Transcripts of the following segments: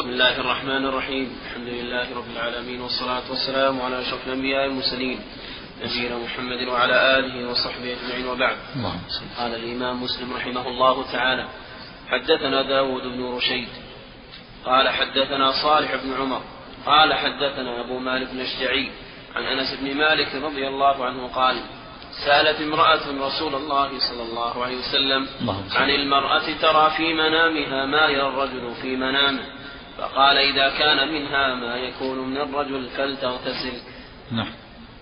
بسم الله الرحمن الرحيم. الحمد لله رب العالمين والصلاة والسلام على أشرف الأنبياء والمرسلين. نبينا محمد وعلى آله وصحبه أجمعين وبعد. قال الإمام مسلم رحمه الله تعالى حدثنا داود بن رشيد. قال حدثنا صالح بن عمر. قال حدثنا أبو مالك بن الشجعي عن أنس بن مالك رضي الله عنه قال سألت امرأة رسول الله صلى الله عليه وسلم عن المرأة ترى في منامها ما يرى الرجل في منامه. فقال إذا كان منها ما يكون من الرجل فلتغتسل. نعم.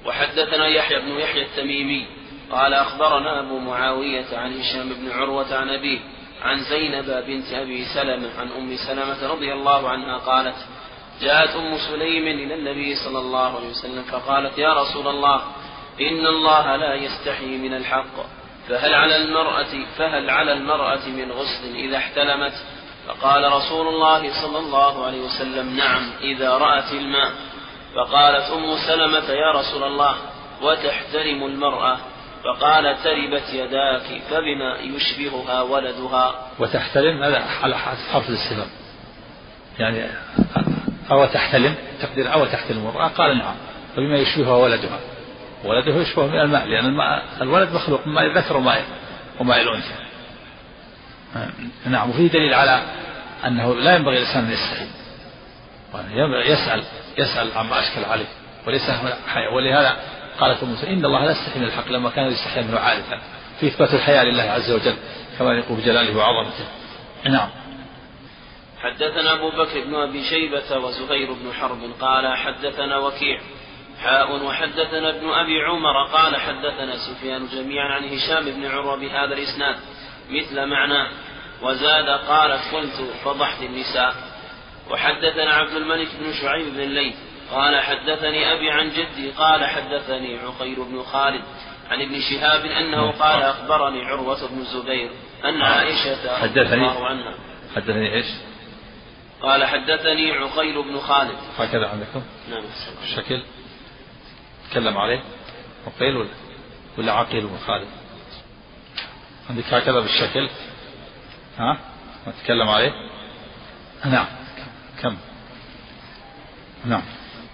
وحدثنا يحيى بن يحيى التميمي قال أخبرنا أبو معاوية عن هشام بن عروة عن أبيه عن زينب بنت أبي سلمة عن أم سلمة رضي الله عنها قالت جاءت أم سليم إلى النبي صلى الله عليه وسلم فقالت يا رسول الله إن الله لا يستحي من الحق فهل على المرأة فهل على المرأة من غسل إذا احتلمت؟ فقال رسول الله صلى الله عليه وسلم نعم إذا رأت الماء. فقالت أم سلمة يا رسول الله وتحترم المرأة؟ فقال تربت يداك فبما يشبهها ولدها؟ وتحترم هذا على حرف الاستفهام. يعني أو تحتلم تقدير أو تحتلم المرأة؟ قال نعم. فبما يشبهها ولدها. ولده يشبه من الماء لأن الماء الولد مخلوق من ماء الذكر وماء وماء الأنثى. نعم وفيه دليل على أنه لا ينبغي الإنسان أن يستحي يسأل يسأل عما أشكل عليه. وليس ولهذا قالت موسى إن الله لا يستحي من الحق لما كان يستحي منه عادة في إثبات الحياة لله عز وجل كما يقول بجلاله وعظمته. نعم. حدثنا أبو بكر بن أبي شيبة وزهير بن حرب قال حدثنا وكيع. حاء وحدثنا ابن أبي عمر قال حدثنا سفيان جميعا عن هشام بن عروة بهذا الإسناد. مثل معناه. وزاد قالت قلت فضحت النساء. وحدثنا عبد الملك بن شعيب بن الليث. قال حدثني أبي عن جدي. قال حدثني عقير بن خالد عن ابن شهاب أنه قال أخبرني عروة بن الزبير أن عائشة حدثني. الله عنها. حدثني إيش؟ قال حدثني عقيل بن خالد. هكذا عندكم؟ نعم. الشكل تكلم عليه. عقيل ولا ولا عقيل بن خالد؟ عندك هكذا بالشكل. ها؟ نتكلم عليه؟ نعم. كم؟ نعم.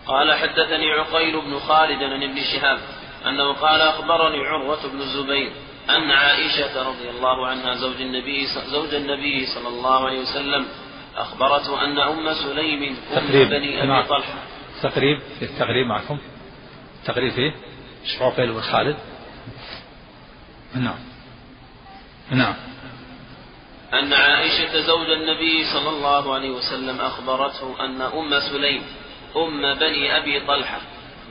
قال حدثني عقيل بن خالد عن ابن شهاب أنه قال أخبرني عروة بن الزبير أن عائشة رضي الله عنها زوج النبي زوج النبي صلى الله عليه وسلم أخبرته أن أم سليم أم بني أبي نعم. طلحة. تقريب. في التقريب معكم. تقريب فيه عقيل بن خالد. نعم. نعم. أن عائشة زوج النبي صلى الله عليه وسلم أخبرته أن أم سليم أم بني أبي طلحة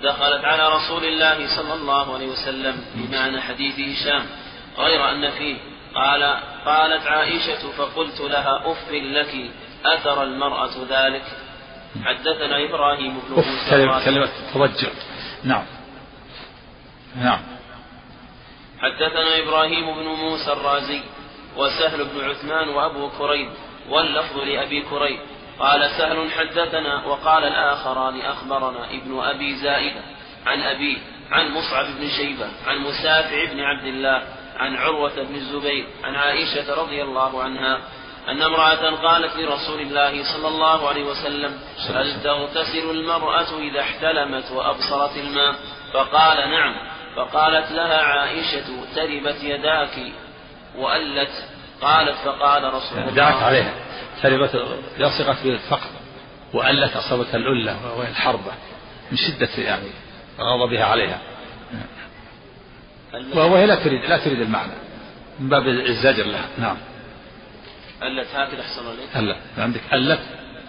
دخلت على رسول الله صلى الله عليه وسلم بمعنى حديث هشام غير أن فيه. قال قالت عائشة فقلت لها أف لك أثر المرأة ذلك؟ حدثنا إبراهيم بن موسى كلمة, توجه. نعم. نعم. حدثنا إبراهيم بن موسى الرازي وسهل بن عثمان وأبو كريب واللفظ لأبي كريب. قال سهل حدثنا وقال الآخران أخبرنا ابن أبي زائدة عن أبيه عن مصعب بن شيبة عن مسافع بن عبد الله عن عروة بن الزبير عن عائشة رضي الله عنها أن امرأة قالت لرسول الله صلى الله عليه وسلم هل تغتسل المرأة إذا احتلمت وأبصرت الماء؟ فقال نعم. فقالت لها عائشة تربت يداك وألت قالت فقال رسول الله. دعت عليها. تربت لصقت بالفقر وألت أصابتها الألة وهي الحربة من شدة يعني غضبها عليها. وهي لا تريد لا تريد المعنى. من باب الزجر لها. نعم. ألت. هكذا أحسن عليك. ألت. عندك ألت.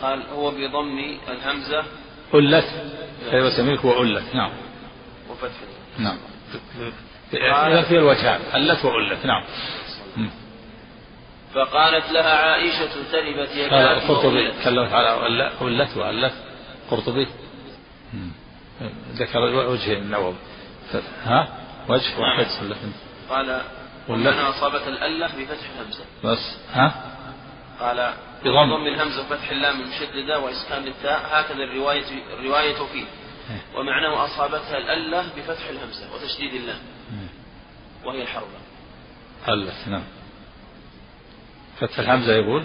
قال هو بضم الهمزة. ألت. كلمة سميك وألت نعم. وفتح. نعم. إذا في الوجهان ألت وألت نعم. فقالت لها عائشة تربت يداك القرطبي تكلمت على ألت وألت قرطبي ذكر وجه النووي. ها؟ وجه واحد. ولا قال ومن أصابت الألة بفتح الهمزة بس ها؟ قال بضم. الهمزة وفتح اللام المشددة وإسكان التاء. هكذا الرواية الرواية فيه. ومعناه أصابتها الألة بفتح الهمزة وتشديد اللام إيه. وهي الحربة ألت نعم. فتح الهمزة يقول؟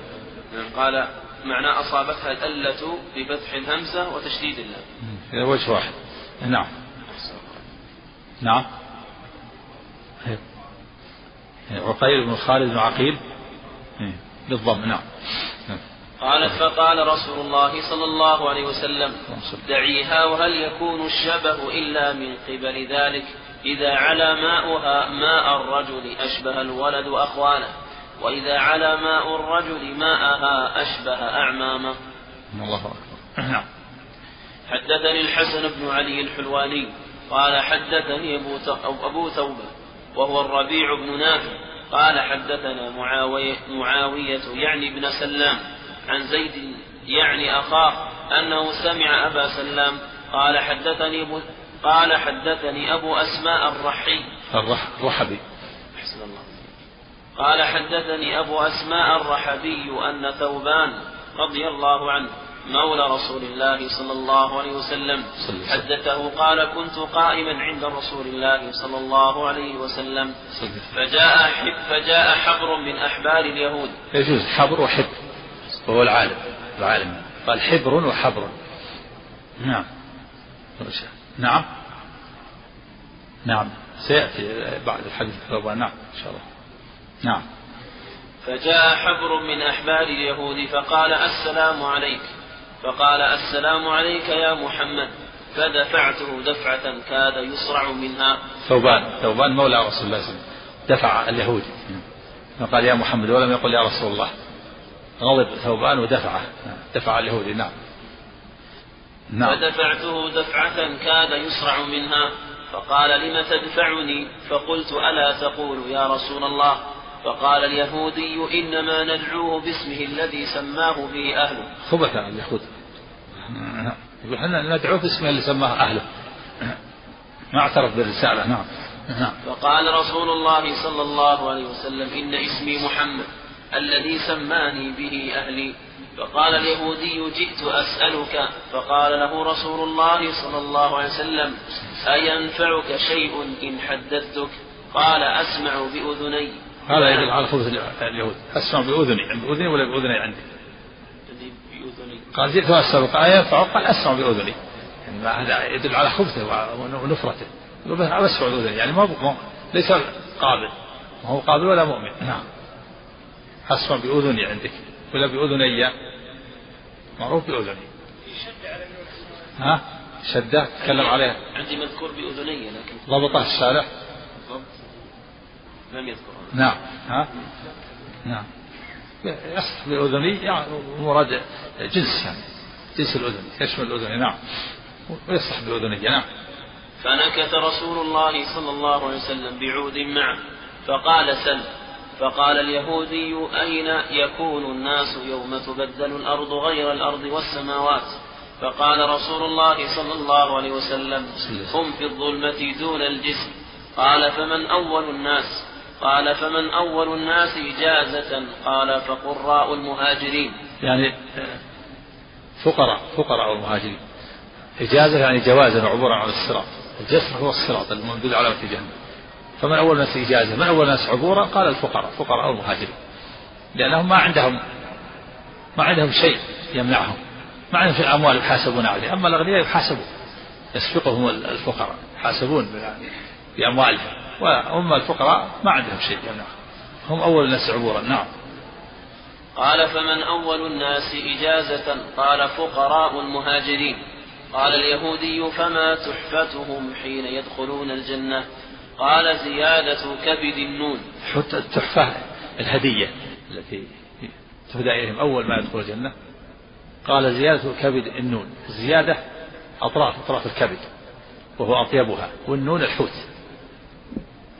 نعم قال معنى أصابتها الألة بفتح الهمزة وتشديد اللام هذا وجه واحد. نعم. نعم. عقيل بن خالد بن عقيل؟ بالضم نعم. قالت فقال رسول الله صلى الله عليه وسلم دعيها وهل يكون الشبه إلا من قبل ذلك؟ إذا على ماؤها ماء الرجل أشبه الولد أخوانه وإذا على ماء الرجل ماءها أشبه أعمامه. الله أكبر. نعم. حدثني الحسن بن علي الحلواني قال حدثني أبو, أبو ثوبة وهو الربيع بن نافع قال حدثنا معاوية, معاوية يعني ابن سلام عن زيد يعني أخاه أنه سمع أبا سلام قال حدثني أبو قال حدثني أبو أسماء الرحي. الرحبي. أحسن الله. قال حدثني أبو أسماء الرحبي أن ثوبان رضي الله عنه مولى رسول الله صلى الله عليه وسلم حدثه قال كنت قائما عند رسول الله صلى الله عليه وسلم. فجاء فجاء حبر من أحبار اليهود. يجوز حبر وحبر وهو العالم العالم. قال حبر وحبر. نعم. نعم. نعم. سيأتي بعد الحديث نعم إن شاء الله. نعم. فجاء حبر من أحبار اليهود فقال السلام عليك. فقال السلام عليك يا محمد. فدفعته دفعة كاد يصرع منها. ثوبان ثوبان مولى رسول الله صلى الله عليه وسلم. دفع اليهودي فقال يا محمد ولم يقل يا رسول الله. غضب ثوبان ودفعه. دفع اليهودي نعم. نعم. فدفعته دفعة كاد يصرع منها فقال لم تدفعني؟ فقلت ألا تقول يا رسول الله. فقال اليهودي إنما ندعوه باسمه الذي سماه به أهله. خبث اليهود. يقول إحنا ندعوه باسمه اللي سماه أهله. ما اعترف بالرسالة نعم. نعم. فقال رسول الله صلى الله عليه وسلم إن اسمي محمد. الذي سماني به أهلي. فقال اليهودي جئت أسألك. فقال له رسول الله صلى الله عليه وسلم أينفعك شيء إن حدثتك قال أسمع بأذني. هذا يدل على خبث اليهود. أسمع بأذني. بأذني ولا بأذني عندي؟ قال جئت أسألك. أينفعك قال أسمع بأذني. يعني هذا يدل على خبثه ونفرته. يقول أسمع بأذني. يعني ما ليس قابل. ما هو قابل ولا مؤمن. نعم. أسمع بأذني عندك. ولا بأذني؟ معروف بأذني. ها؟ شدة تكلم عليها. عندي مذكور بأذني لكن ضبطه الشارع. لم يذكر. نعم. ها؟ نعم. يصح بأذني يعني مراد جنس يعني. جنس الأذن يشمل الأذن نعم. ويصح بأذني نعم. فنكث رسول الله صلى الله عليه وسلم بعود معه فقال سل. فقال اليهودي أين يكون الناس يوم تبدل الأرض غير الأرض والسماوات؟ فقال رسول الله صلى الله عليه وسلم هم في الظلمة دون الجسم. قال فمن أول الناس؟ قال فمن أول الناس إجازة. قال فقراء المهاجرين. يعني فقراء فقراء المهاجرين. إجازة يعني جوازا وعبورا على الصراط. الجسر هو الصراط الممدود على جهنم. فمن أول الناس إجازة من أول الناس عبورا قال الفقراء فقراء المهاجرين. لأنهم ما عندهم ما عندهم شيء يمنعهم ما عندهم في الأموال يحاسبون عليه. أما الأغنياء يحاسبون يسبقهم الفقراء يحاسبون بأموالهم. وأما الفقراء ما عندهم شيء يمنعهم. هم أول الناس عبورا نعم. قال فمن أول الناس إجازة؟ قال فقراء المهاجرين. قال اليهودي فما تحفتهم حين يدخلون الجنة؟ قال زيادة كبد النون. التحفة الهدية التي تهدى إليهم أول ما يدخل الجنة. قال زيادة كبد النون. زيادة أطراف أطراف الكبد وهو أطيبها. والنون الحوت.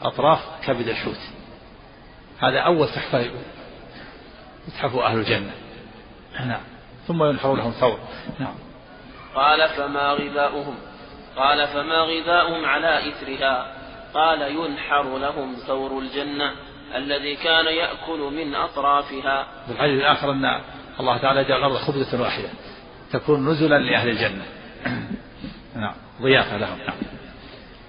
أطراف كبد الحوت. هذا أول تحفة يتحف أهل الجنة. نعم. ثم ينحر لهم ثور. نعم. قال فما غذاؤهم؟ قال فما غذاؤهم على إثرها؟ قال ينحر لهم ثور الجنة الذي كان يأكل من أطرافها. في الحديث الآخر أن الله تعالى جعل الأرض خبزة واحدة تكون نزلا لأهل الجنة. نعم ضيافة لهم. نعم.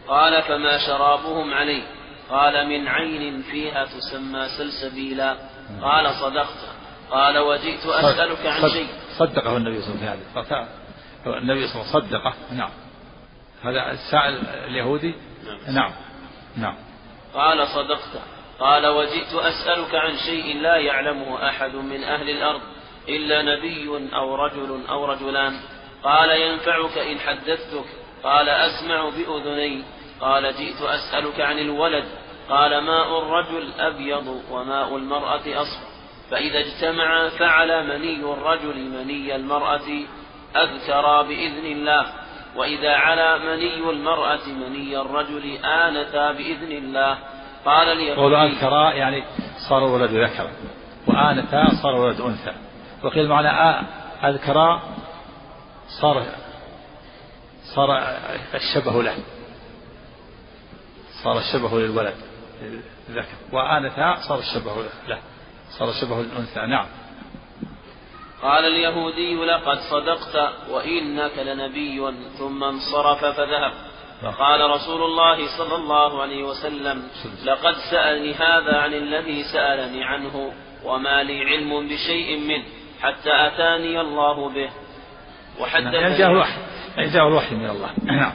قال فما شرابهم عليه؟ قال من عين فيها تسمى سلسبيلا. قال صدقت. قال وجئت أسألك عن شيء. صدقه النبي صلى الله عليه وسلم. النبي صلى الله عليه وسلم صدقه. نعم. هذا السائل اليهودي؟ نعم. نعم, نعم. قال صدقت. قال وجئت أسألك عن شيء لا يعلمه أحد من أهل الأرض إلا نبي أو رجل أو رجلان. قال ينفعك إن حدثتك. قال أسمع بأذني. قال جئت أسألك عن الولد. قال ماء الرجل أبيض وماء المرأة أصفر. فإذا اجتمع فعل مني الرجل مني المرأة أذكر بإذن الله. وإذا علا مني المرأة مني الرجل آنتا بإذن الله. قال اليهودي قول أذكرا يعني صار ولد ذكر. وآنتا صار ولد أنثى. وقيل معنى أذكرا صار صار الشبه له. صار الشبه للولد الذكر وآنتا صار الشبه له. صار الشبه للأنثى. نعم. قال اليهودي لقد صدقت وإنك لنبي ثم انصرف فذهب. فقال رسول الله صلى الله عليه وسلم لقد سألني هذا عن الذي سألني عنه وما لي علم بشيء منه حتى أتاني الله به. وحدثني يعني جاء الوحي جاء الوحي من الله. نعم.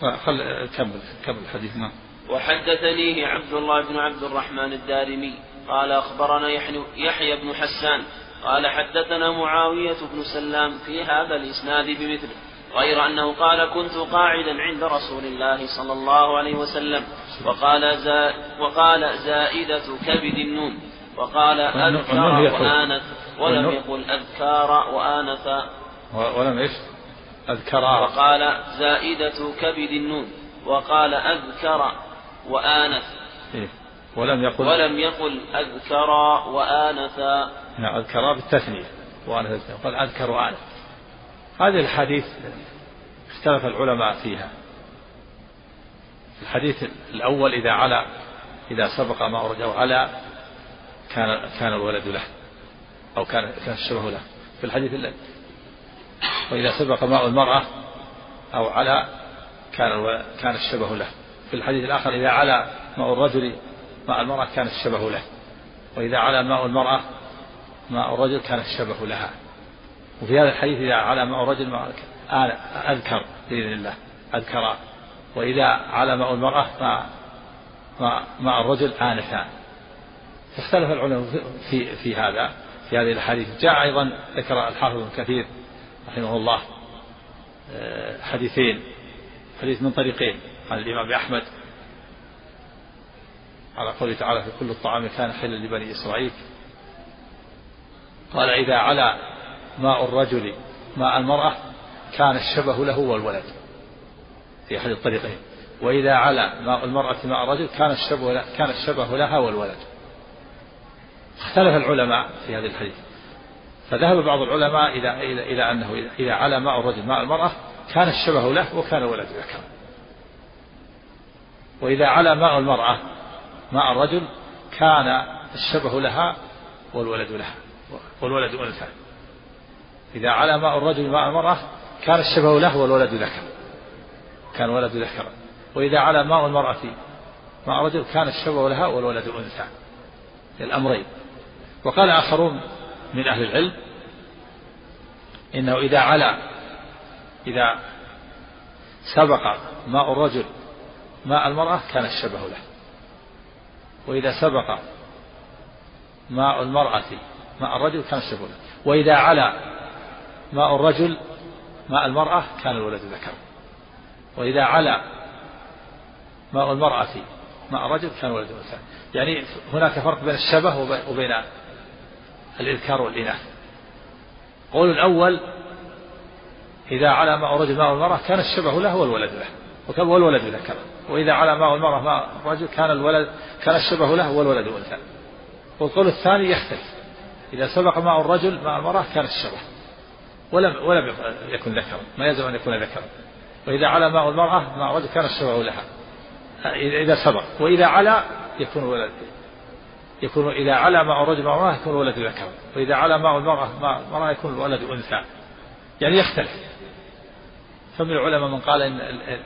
خل كمل كمل الحديث نعم. وحدثنيه عبد الله بن عبد الرحمن الدارمي قال أخبرنا يحيى بن حسان قال حدثنا معاوية بن سلام في هذا الإسناد بمثله غير أنه قال كنت قاعدا عند رسول الله صلى الله عليه وسلم وقال زا وقال زائدة كبد النون وقال أذكار وآنث ولم يقل أذكار وآنث. ولم إيش؟ أذكر. وقال زائدة كبد النون وقال أذكر وآنث. إيه؟ ولم يقل ولم يقل أذكر وآنث. نعم أذكر بالتثنية وآنث قال أذكر وآنث هذه الحديث اختلف العلماء فيها. الحديث الأول إذا علا إذا سبق ما أورد أو علا كان كان الولد له أو كان كان الشبه له. في الحديث الذي وإذا سبق ماء المرأة أو علا كان كان الشبه له. في الحديث الآخر إذا علا ماء الرجل ماء المرأة كان الشبه له. وإذا علا ماء المرأة ماء الرجل كان الشبه لها. وفي هذا الحديث إذا علا ماء الرجل ماء أذكر بإذن الله أذكر. وإذا على ماء المرأة ماء ماء, الرجل آنفا. فاختلف العلماء في في هذا في هذه الأحاديث. جاء أيضا ذكر الحافظ ابن كثير رحمه الله آه، حديثين. حديث من طريقين. عن الإمام أحمد على قوله تعالى في كل الطعام كان حلا لبني إسرائيل. قال إذا علا ماء الرجل ماء المرأة كان الشبه له والولد. في أحد الطريقين. وإذا علا ماء المرأة ماء الرجل كان الشبه كان الشبه لها والولد. اختلف العلماء في هذا الحديث. فذهب بعض العلماء إلى إلى إلى أنه إذا علا ماء الرجل ماء المرأة كان الشبه له وكان الولد ذكر وإذا علا ماء المرأة ماء الرجل كان الشبه لها والولد لها. والولد أنثى. إذا علا ماء الرجل ماء المرأة كان الشبه له والولد ذكر. كان ولد ذكر. وإذا علا ماء المرأة ماء الرجل كان الشبه لها والولد أنثى. الأمرين وقال آخرون من أهل العلم إنه إذا علا إذا سبق ماء الرجل ماء المرأة كان الشبه له. وإذا سبق ماء المرأة ماء الرجل كان له وإذا علا ماء الرجل ماء المرأة كان الولد ذكر. وإذا علا ماء المرأة ماء الرجل كان الولد أنثى. يعني هناك فرق بين الشبه وبين الإذكار والإناث. قول الأول إذا على ماء الرجل ماء المرأة كان الشبه له والولد له. والولد ذكر. وإذا على ماء المرأة ماء الرجل كان الولد كان الشبه له والولد أنثى. والقول الثاني يختلف. إذا سبق ماء الرجل ماء المرأة كان الشبه ولم ولم يكن ذكرا. ما يلزم أن يكون ذكرا. وإذا على ماء المرأة ماء الرجل كان الشبه لها. إذا سبق. وإذا على يكون ولد. يكون إذا على ماء الرجل ماء المرأة يكون ولد ذكر. وإذا على ماء المرأة ماء المرأة يكون الولد أنثى. يعني يختلف. فمن العلماء من قال إن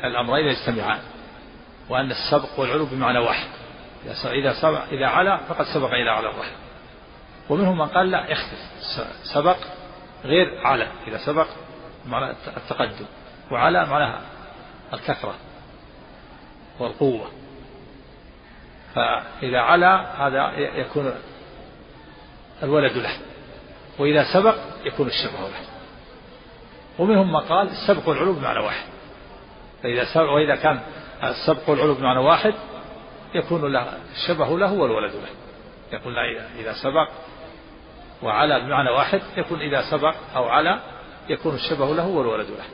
الأمرين يجتمعان. وأن السبق والعلو بمعنى واحد. إذا سبق إذا علا فقد سبق إلى على الرحم ومنهم من قال لا يختلف. سبق غير على. إذا سبق معنى التقدم وعلى معناها الكثرة والقوة. فإذا علا هذا يكون الولد له وإذا سبق يكون الشبه له. ومنهم ما قال السبق والعلو بمعنى واحد. فإذا سبق وإذا كان السبق والعلو بمعنى واحد يكون له الشبه له والولد له. يقول إذا سبق وعلى بمعنى واحد يكون إذا سبق أو على يكون الشبه له والولد له.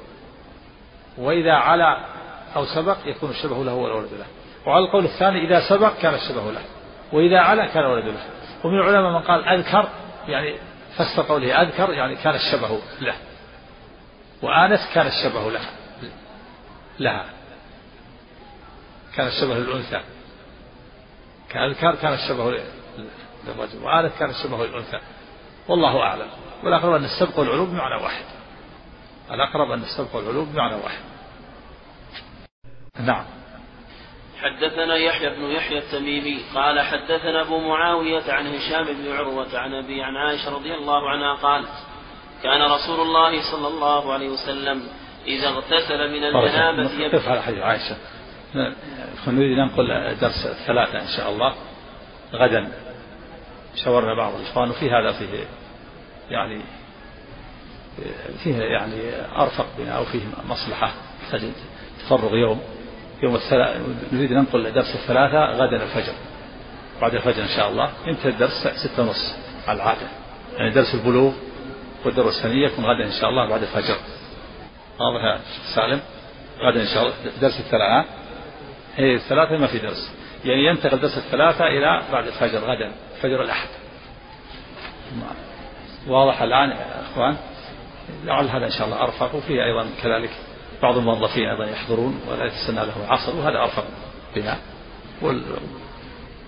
وإذا على أو سبق يكون الشبه له والولد له. وعلى القول الثاني إذا سبق كان الشبه له. وإذا على كان الولد له. ومن العلماء من قال أذكر يعني فسر قوله أذكر يعني كان الشبه له. وآنس كان الشبه لها لها كان الشبه للأنثى. كأذكر كان الشبه للرجل. وآنس كان الشبه للأنثى. والله أعلم. والأقرب أن السبق والعلو بمعنى واحد. الأقرب أن السبق والعلو بمعنى واحد. نعم. حدثنا يحيى بن يحيى التميمي قال حدثنا أبو معاوية عن هشام بن عروة عن أبي عن عائشة رضي الله عنها قالت كان رسول الله صلى الله عليه وسلم إذا اغتسل من الجنابة يبكي. على حديث عائشة؟ نريد ننقل درس الثلاثة إن شاء الله. غدا. شاورنا بعض الإخوان وفي هذا فيه يعني فيه يعني أرفق بنا أو فيه مصلحة تفرغ يوم يوم الثلاث نريد ننقل درس الثلاثة غدا الفجر. بعد الفجر إن شاء الله ينتهي الدرس ستة ونص على العادة. يعني درس البلوغ والدرس الثانية يكون غدا إن شاء الله بعد الفجر. واضح سالم؟ غدا إن شاء الله درس الثلاثة. هي الثلاثة ما في درس. يعني ينتقل درس الثلاثة إلى بعد الفجر غدا فجر الأحد. واضح الآن يا إخوان. لعل هذا إن شاء الله أرفق وفيه أيضا كذلك بعض الموظفين أيضا يحضرون ولا يتسنى له العصر وهذا أرفق بنا. وال...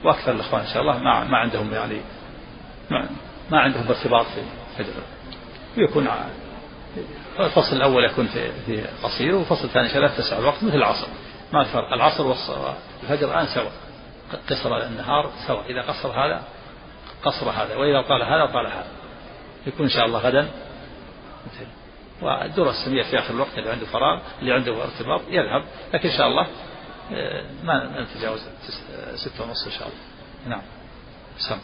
وأكثر الإخوان إن شاء الله ما, ما عندهم يعني ما, ما عندهم ارتباط في فجر ويكون الفصل الأول يكون في, في قصير والفصل الثاني لا تسع الوقت مثل العصر. ما الفرق؟ العصر والفجر الآن سوا قصر النهار سوا إذا قصر هذا قصر هذا وإذا طال هذا طال هذا. يكون إن شاء الله غدا. والدرة السمية في آخر الوقت اللي عنده فراغ اللي عنده ارتباط يذهب لكن إن شاء الله آه، ما نتجاوز ستة ونص إن شاء الله. نعم. سم.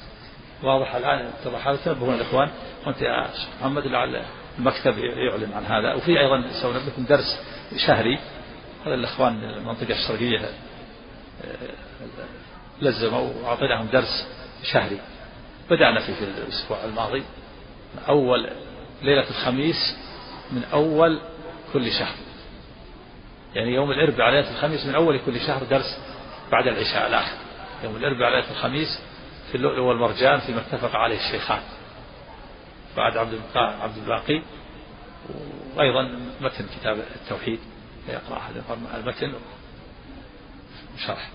واضح الآن اتضح هذا تنبهون الإخوان وأنت يا شيخ محمد لعل المكتب يعلن عن هذا. وفي أيضا سوينا لكم درس شهري. هذا الإخوان المنطقة الشرقية آه، لزموا وأعطيناهم درس شهري. بدأنا فيه في الأسبوع الماضي. أول ليلة الخميس من أول كل شهر. يعني يوم الأربعاء ليلة الخميس من أول كل شهر درس بعد العشاء الآخر. يوم الأربعاء ليلة الخميس في اللؤلؤ والمرجان فيما اتفق عليه الشيخان. بعد عبد عبد الباقي وأيضا متن كتاب التوحيد. يقرأ أحد. المتن وشرح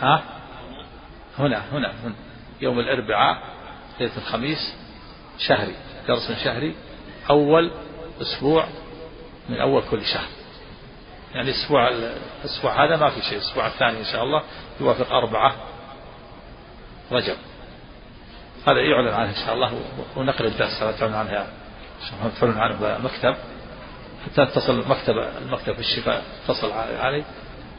ها؟ هنا هنا هنا. يوم الأربعاء ليلة الخميس شهري درس شهري أول أسبوع من أول كل شهر. يعني الأسبوع الأسبوع هذا ما في شيء الأسبوع الثاني إن شاء الله يوافق أربعة رجب. هذا يعلن عنه إن شاء الله ونقل الدرس تعلن عنها تعلن عنه مكتب حتى اتصل مكتب المكتب في الشفاء اتصل علي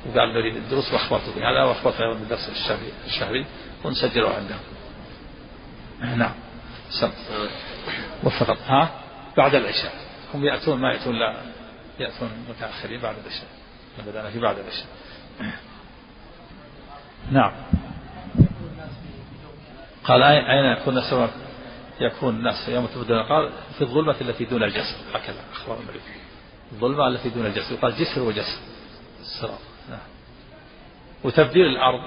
وقال نريد الدروس واخبرته بهذا واخبرته أيضا بالدرس الشهري الشهري ونسجله عنده نعم. سم وفقط. ها؟ بعد العشاء. هم يأتون ما يأتون لا. يأتون متأخرين بعد العشاء. بدأنا في بعد العشاء. نعم. قال أين يكون الناس يكون الناس يوم تبدل قال في الظلمة التي دون الجسر هكذا أخبر النبي الظلمة التي دون الجسر يقال جسر وجسر. الصراط نعم. وتبديل الأرض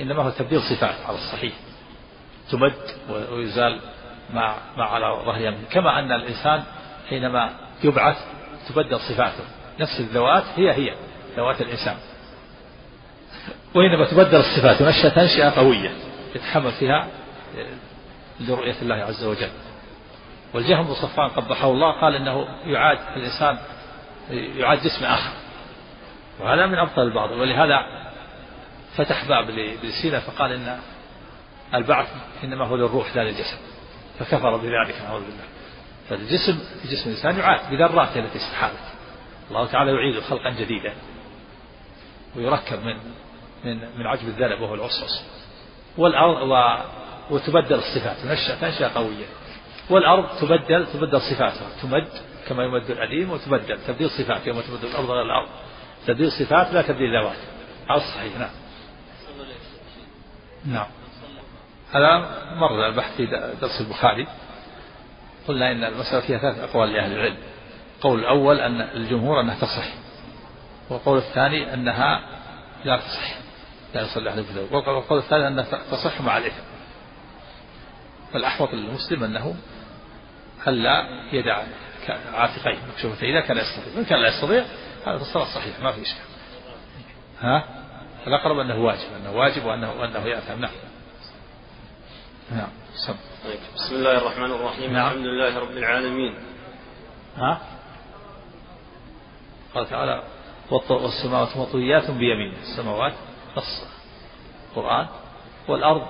إنما هو تبديل صفات على الصحيح. تمد ويزال ما ما على ظهرها كما أن الإنسان حينما يبعث تبدل صفاته. نفس الذوات هي هي ذوات الإنسان. وإنما تبدل الصفات ونشأ تنشئة قوية يتحمل فيها لرؤية الله عز وجل. والجهم بن صفان قبحه الله قال إنه يعاد الإنسان يعاد جسم آخر. وهذا من أبطل الباطل ولهذا فتح باب لسينا فقال إن البعث إنما هو للروح لا للجسد. فكفر بذلك نعوذ بالله. فالجسم جسم الإنسان يعاد بذراته التي استحالت الله تعالى يعيد خلقا جديدا ويركب من من من عجب الذنب وهو العصعص والأرض و وتبدل الصفات تنشأ تنشأ قوية. والأرض تبدل تبدل صفاتها. تمد كما يمد الأديم وتبدل. تبديل صفات يوم تبدل الأرض غير الأرض. تبديل صفات لا تبديل ذوات. هذا صحيح نعم نعم. هذا مر البحث في درس البخاري. قلنا إن المسألة فيها ثلاث أقوال لأهل العلم. القول الأول أن الجمهور أنها تصح. والقول الثاني أنها لا تصح. لا يصلي أحد في والقول الثالث أنها تصح مع الإثم. فالأحوط للمسلم أنه ألا يدع عاتقيه مكشوفتين إذا كان يستطيع. وإن كان لا يستطيع هذا الصلاة صحيح ما في إشكال. ها؟ الأقرب أنه واجب أنه واجب وأنه وأنه يأثم. نعم. نعم طيب بسم الله الرحمن الرحيم نعم. الحمد لله رب العالمين. ها؟ قال تعالى والسماوات مطويات بيمين السماوات نص القرآن والأرض.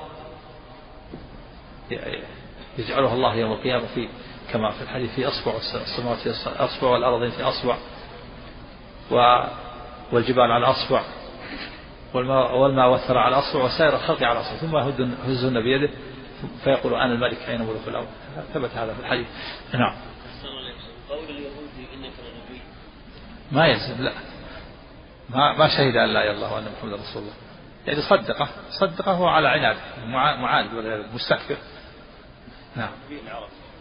يجعلها الله يوم القيامة في كما في الحديث في أصبع السماوات في أصبع والأرضين في أصبع و والجبال على أصبع والماء, والماء والثرى على أصبع وسائر الخلق على أصبع ثم يهزهن بيده فيقول أنا الملك أين ملوك الأرض؟ ثبت هذا في الحديث. نعم. قول إنك لنبي. ما يلزم لا. ما ما شهد أن لا إله إلا الله وأن محمد رسول الله. يعني صدقة صدقة هو على عناد معاند ولا مستكبر. نعم.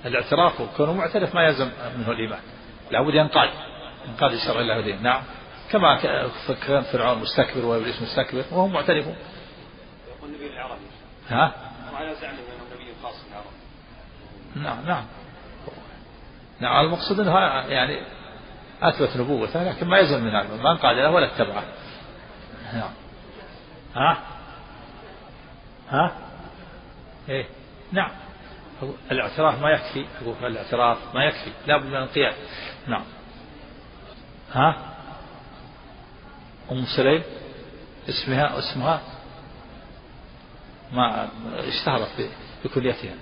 الاعتراف كونه معترف ما يلزم منه الإيمان. لابد ينقاد ينقاد لشرع الله ودين نعم. كما كان فرعون مستكبر وإبليس مستكبر وهم معترفون. يقول النبي العربي. ها؟ وعلى زعمه أنه نبي خاص بالعرب نعم نعم. نعم المقصود إنه يعني أثبت نبوته لكن ما يلزم من هذا ما انقاد له ولا اتبعه. نعم. ها؟ ها؟ إيه. نعم. الاعتراف ما يكفي أقول الاعتراف ما يكفي لابد من القيام نعم. ها؟ أم سليم؟ اسمها اسمها؟ ما اشتهرت بكليتها.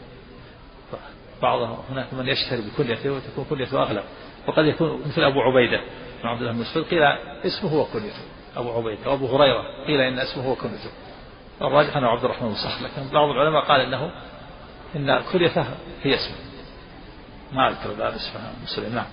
بعضهم هناك من يشتهر بكليته وتكون كليته أغلب. وقد يكون مثل أبو عبيدة بن عبد الله بن مسعود قيل اسمه هو كليته. أبو عبيدة وأبو هريرة قيل إن اسمه هو كليته. الراجح أنه عبد الرحمن بن لكن بعض العلماء قال إنه إن كليته هي اسمه. ما أذكر الآن اسمها مسلم نعم.